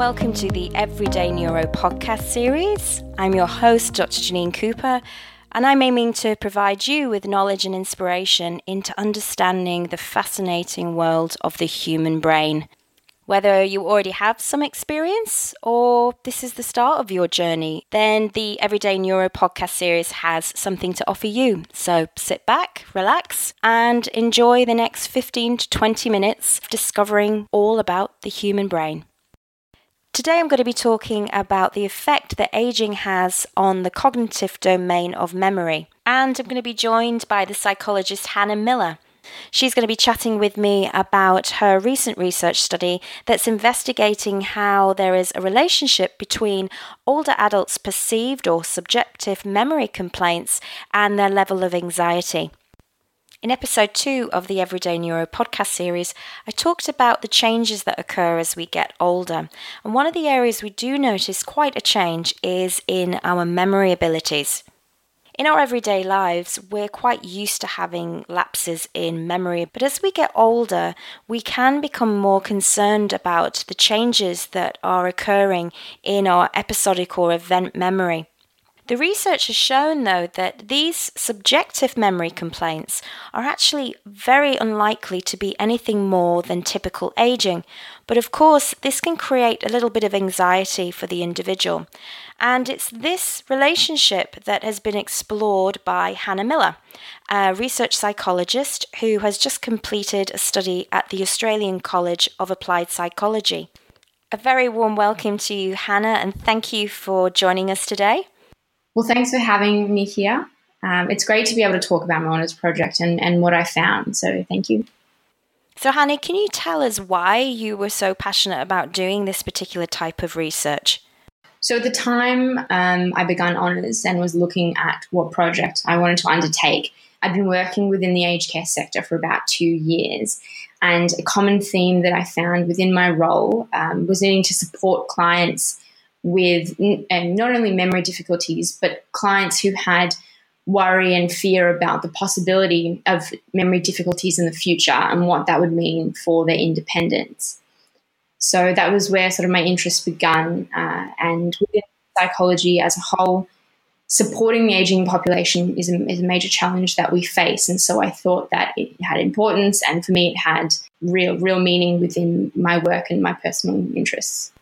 welcome to the Everyday Neuro podcast series. I'm your host, Dr. Janine Cooper, and I'm aiming to provide you with knowledge and inspiration into understanding the fascinating world of the human brain. Whether you already have some experience or this is the start of your journey, then the Everyday Neuro podcast series has something to offer you. So sit back, relax, and enjoy the next 15 to 20 minutes discovering all about the human brain. Today I'm going to be talking about the effect that aging has on the cognitive domain of memory. And I'm going to be joined by the psychologist Hannah Miller. She's going to be chatting with me about her recent research study that's investigating how there is a relationship between older adults' perceived or subjective memory complaints and their level of anxiety. In episode two of the Everyday Neuro podcast series, I talked about the changes that occur as we get older. And one of the areas we do notice quite a change is in our memory abilities. In our everyday lives, we're quite used to having lapses in memory, but as we get older, we can become more concerned about the changes that are occurring in our episodic or event memory. The research has shown, though, that these subjective memory complaints are actually very unlikely to be anything more than typical aging. But of course, this can create a little bit of anxiety for the individual. And it's this relationship that has been explored by Hannah Miller, a research psychologist who has just completed a study at the Australian College of Applied Psychology. A very warm welcome to you, Hannah, and thank you for joining us today. Well, thanks for having me here. Um, it's great to be able to talk about my honours project and, and what I found. So, thank you. So, Hannah, can you tell us why you were so passionate about doing this particular type of research? So, at the time um, I began honours and was looking at what project I wanted to undertake, I'd been working within the aged care sector for about two years. And a common theme that I found within my role um, was needing to support clients with um, not only memory difficulties, but clients who had worry and fear about the possibility of memory difficulties in the future and what that would mean for their independence. So that was where sort of my interest began. Uh, and within psychology as a whole, supporting the aging population is a, is a major challenge that we face. And so I thought that it had importance, and for me, it had real, real meaning within my work and my personal interests.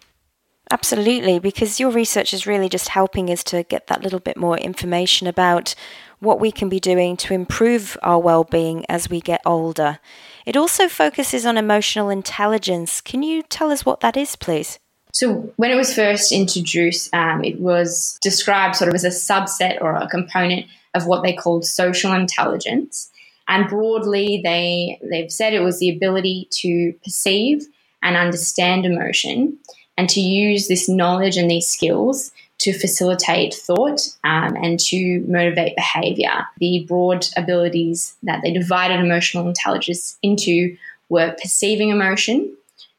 Absolutely, because your research is really just helping us to get that little bit more information about what we can be doing to improve our well-being as we get older. It also focuses on emotional intelligence. Can you tell us what that is, please? So, when it was first introduced, um, it was described sort of as a subset or a component of what they called social intelligence. And broadly, they, they've said it was the ability to perceive and understand emotion and to use this knowledge and these skills to facilitate thought um, and to motivate behavior. The broad abilities that they divided emotional intelligence into were perceiving emotion,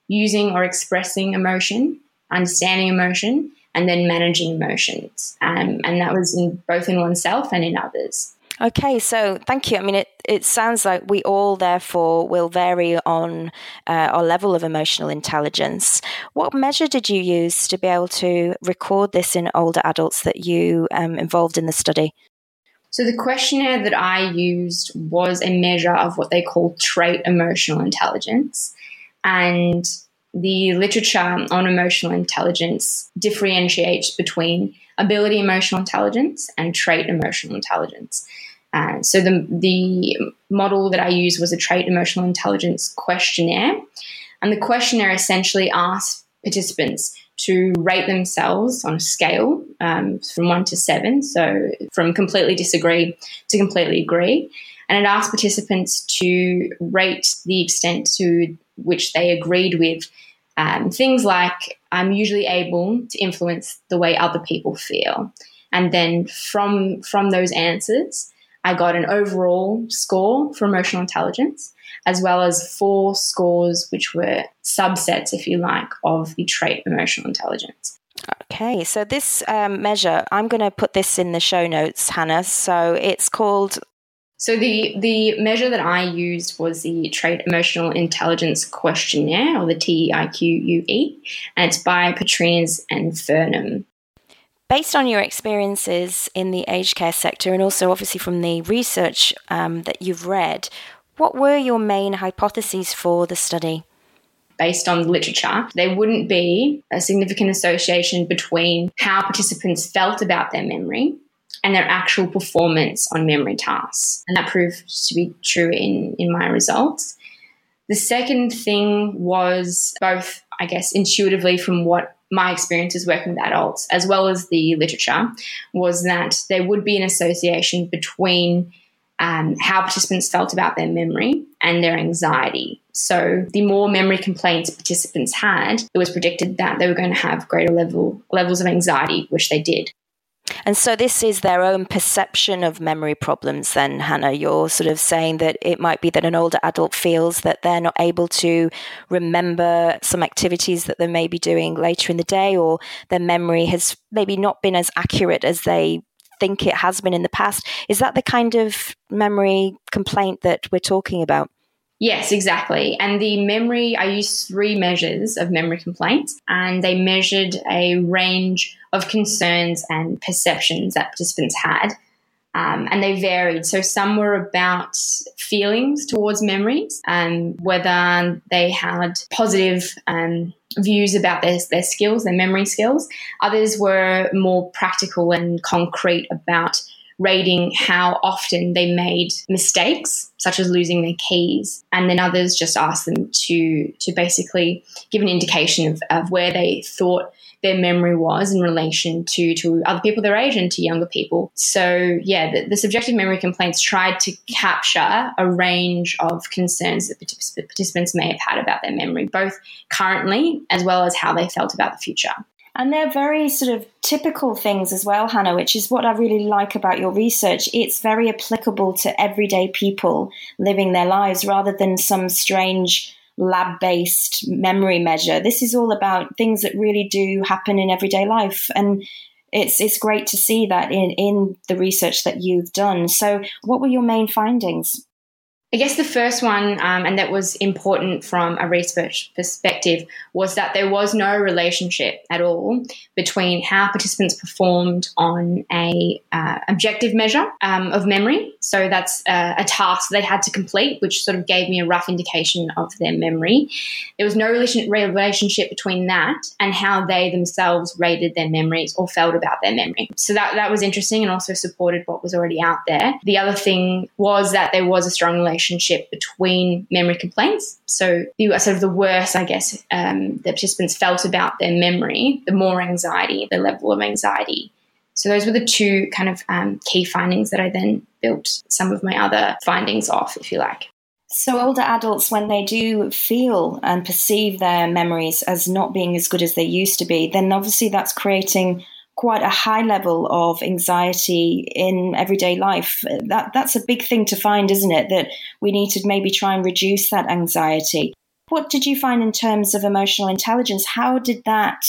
using or expressing emotion, understanding emotion, and then managing emotions. Um, and that was in both in oneself and in others. Okay, so thank you. I mean, it, it sounds like we all, therefore, will vary on uh, our level of emotional intelligence. What measure did you use to be able to record this in older adults that you um, involved in the study? So, the questionnaire that I used was a measure of what they call trait emotional intelligence. And the literature on emotional intelligence differentiates between ability emotional intelligence and trait emotional intelligence. Uh, so the the model that I used was a trait emotional intelligence questionnaire, and the questionnaire essentially asked participants to rate themselves on a scale um, from one to seven, so from completely disagree to completely agree, and it asked participants to rate the extent to which they agreed with um, things like I'm usually able to influence the way other people feel, and then from from those answers I got an overall score for emotional intelligence, as well as four scores, which were subsets, if you like, of the trait emotional intelligence. Okay, so this um, measure, I'm going to put this in the show notes, Hannah. So it's called So the the measure that I used was the Trait Emotional Intelligence Questionnaire, or the TEIQUE, and it's by Petrides and Furnham. Based on your experiences in the aged care sector, and also obviously from the research um, that you've read, what were your main hypotheses for the study? Based on the literature, there wouldn't be a significant association between how participants felt about their memory and their actual performance on memory tasks. And that proved to be true in, in my results. The second thing was both, I guess, intuitively from what my experiences working with adults, as well as the literature, was that there would be an association between um, how participants felt about their memory and their anxiety. So, the more memory complaints participants had, it was predicted that they were going to have greater level levels of anxiety, which they did. And so this is their own perception of memory problems, then, Hannah. You're sort of saying that it might be that an older adult feels that they're not able to remember some activities that they may be doing later in the day, or their memory has maybe not been as accurate as they think it has been in the past. Is that the kind of memory complaint that we're talking about? Yes, exactly. And the memory, I used three measures of memory complaints, and they measured a range of concerns and perceptions that participants had. Um, and they varied. So some were about feelings towards memories, um, whether they had positive um, views about their, their skills, their memory skills. Others were more practical and concrete about rating how often they made mistakes, such as losing their keys. And then others just asked them to, to basically give an indication of, of where they thought their memory was in relation to, to other people their age and to younger people. So, yeah, the, the subjective memory complaints tried to capture a range of concerns that participants may have had about their memory, both currently as well as how they felt about the future. And they're very sort of typical things as well, Hannah, which is what I really like about your research. It's very applicable to everyday people living their lives rather than some strange lab based memory measure. This is all about things that really do happen in everyday life. And it's it's great to see that in, in the research that you've done. So what were your main findings? I guess the first one, um, and that was important from a research perspective, was that there was no relationship at all between how participants performed on a uh, objective measure um, of memory. So that's uh, a task they had to complete, which sort of gave me a rough indication of their memory. There was no relation- relationship between that and how they themselves rated their memories or felt about their memory. So that that was interesting and also supported what was already out there. The other thing was that there was a strong relationship relationship between memory complaints. So, the sort of the worse, I guess, um, the participants felt about their memory, the more anxiety, the level of anxiety. So, those were the two kind of um, key findings that I then built some of my other findings off, if you like. So, older adults, when they do feel and perceive their memories as not being as good as they used to be, then obviously that's creating quite a high level of anxiety in everyday life. That that's a big thing to find, isn't it? That we need to maybe try and reduce that anxiety. What did you find in terms of emotional intelligence? How did that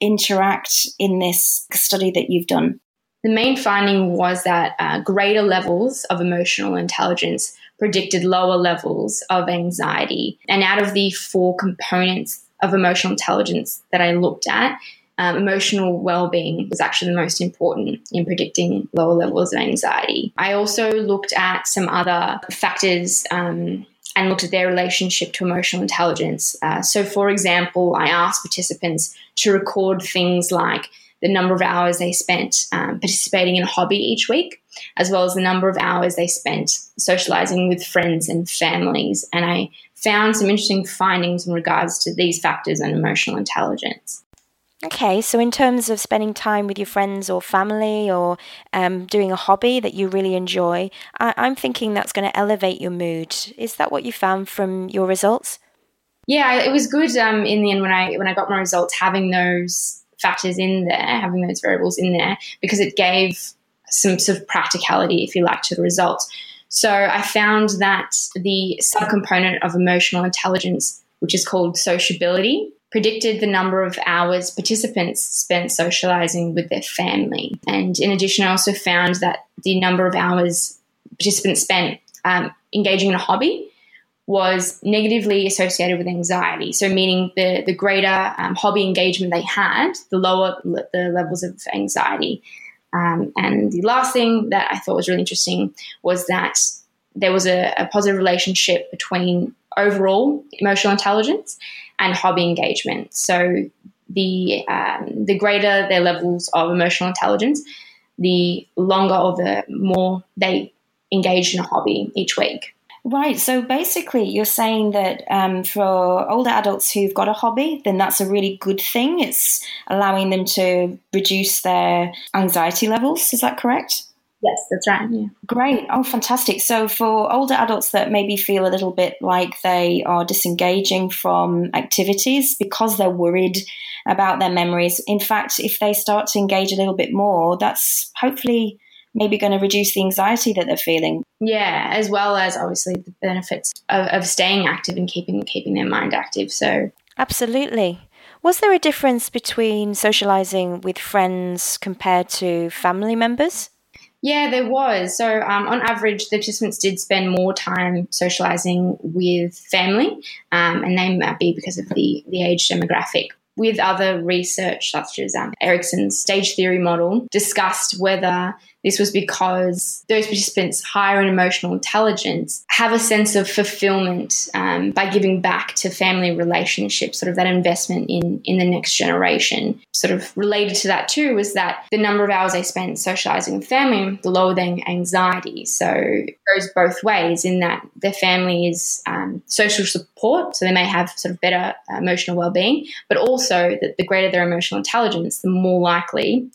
interact in this study that you've done? The main finding was that uh, greater levels of emotional intelligence predicted lower levels of anxiety. And out of the four components of emotional intelligence that I looked at, um, emotional well-being was actually the most important in predicting lower levels of anxiety. I also looked at some other factors um, and looked at their relationship to emotional intelligence. Uh, so, for example, I asked participants to record things like the number of hours they spent um, participating in a hobby each week, as well as the number of hours they spent socializing with friends and families. And I found some interesting findings in regards to these factors and emotional intelligence. Okay, so in terms of spending time with your friends or family or um, doing a hobby that you really enjoy, I- I'm thinking that's going to elevate your mood. Is that what you found from your results? Yeah, it was good um, in the end when I when I got my results having those factors in there, having those variables in there, because it gave some sort of practicality, if you like, to the results. So I found that the subcomponent of emotional intelligence, which is called sociability, predicted the number of hours participants spent socializing with their family. And in addition, I also found that the number of hours participants spent um, engaging in a hobby was negatively associated with anxiety. So, meaning the, the greater um, hobby engagement they had, the lower the levels of anxiety. Um, and the last thing that I thought was really interesting was that there was a, a positive relationship between overall emotional intelligence and hobby engagement. So, the um, the greater their levels of emotional intelligence, the longer or the more they engage in a hobby each week. Right. So basically, you're saying that um, for older adults who've got a hobby, then that's a really good thing. It's allowing them to reduce their anxiety levels. Is that correct? Yes, that's right. Yeah. Great. Oh, fantastic. So, for older adults that maybe feel a little bit like they are disengaging from activities because they're worried about their memories, in fact, if they start to engage a little bit more, that's hopefully maybe going to reduce the anxiety that they're feeling. Yeah, as well as obviously the benefits of, of staying active and keeping keeping their mind active. So absolutely. Was there a difference between socializing with friends compared to family members? Yeah, there was. So, um, on average, the participants did spend more time socializing with family, um, and they might be because of the, the age demographic with other research, such as um, Erikson's stage theory model, discussed whether this was because those participants higher in emotional intelligence have a sense of fulfillment um, by giving back to family relationships, sort of that investment in, in the next generation. Sort of related to that too was that the number of hours they spent socializing with family, the lower their anxiety. So it goes both ways in that their family is um, social support, so they may have sort of better emotional well-being, but also that the greater their emotional intelligence, the more likely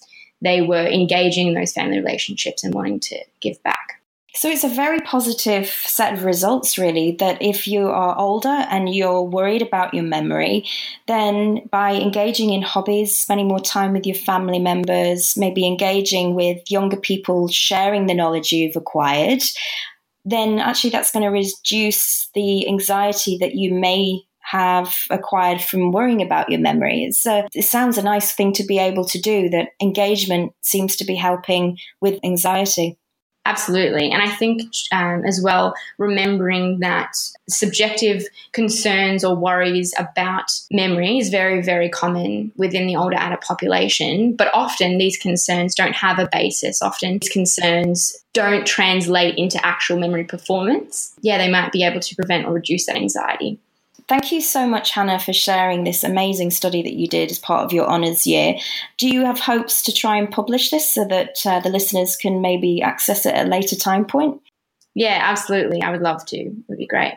they were engaging in those family relationships and wanting to give back. So it's a very positive set of results, really, that if you are older and you're worried about your memory, then by engaging in hobbies, spending more time with your family members, maybe engaging with younger people, sharing the knowledge you've acquired, then actually that's going to reduce the anxiety that you may have acquired from worrying about your memory. So it sounds a nice thing to be able to do that engagement seems to be helping with anxiety. Absolutely. And I think um, as well, remembering that subjective concerns or worries about memory is very, very common within the older adult population. But often these concerns don't have a basis. Often these concerns don't translate into actual memory performance. Yeah, they might be able to prevent or reduce that anxiety. Thank you so much, Hannah, for sharing this amazing study that you did as part of your honours year. Do you have hopes to try and publish this so that uh, the listeners can maybe access it at a later time point? Yeah, absolutely. I would love to. It would be great.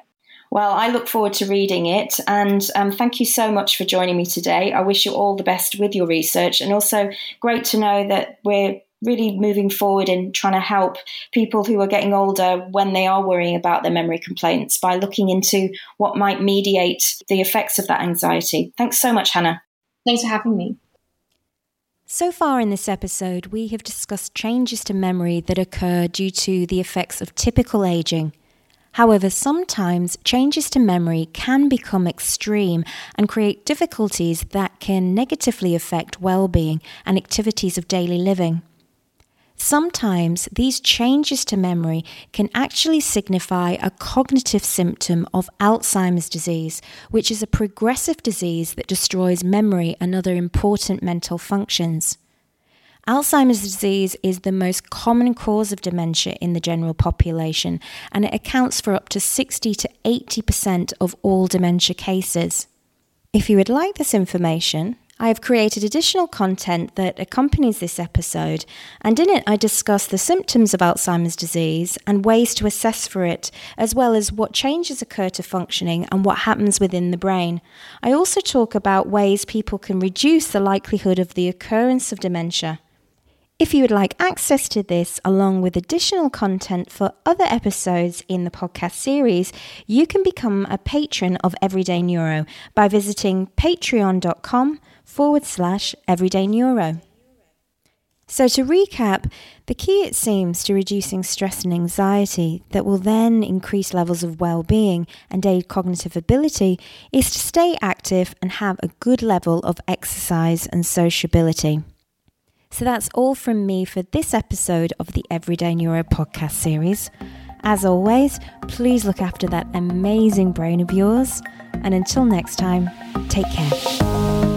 Well, I look forward to reading it, and um, thank you so much for joining me today. I wish you all the best with your research, and also great to know that we're really moving forward and trying to help people who are getting older when they are worrying about their memory complaints by looking into what might mediate the effects of that anxiety. Thanks so much, Hannah. Thanks for having me. So far in this episode, we have discussed changes to memory that occur due to the effects of typical aging. However, sometimes changes to memory can become extreme and create difficulties that can negatively affect well being and activities of daily living. Sometimes these changes to memory can actually signify a cognitive symptom of Alzheimer's disease, which is a progressive disease that destroys memory and other important mental functions. Alzheimer's disease is the most common cause of dementia in the general population, and it accounts for up to 60 to 80% of all dementia cases. If you would like this information, I have created additional content that accompanies this episode, and in it I discuss the symptoms of Alzheimer's disease and ways to assess for it, as well as what changes occur to functioning and what happens within the brain. I also talk about ways people can reduce the likelihood of the occurrence of dementia. If you would like access to this, along with additional content for other episodes in the podcast series, you can become a patron of Everyday Neuro by visiting patreon.com forward slash everyday neuro. So, to recap, the key, it seems, to reducing stress and anxiety that will then increase levels of well being and aid cognitive ability is to stay active and have a good level of exercise and sociability. So, that's all from me for this episode of the Everyday Neuro podcast series. As always, please look after that amazing brain of yours. And until next time, take care.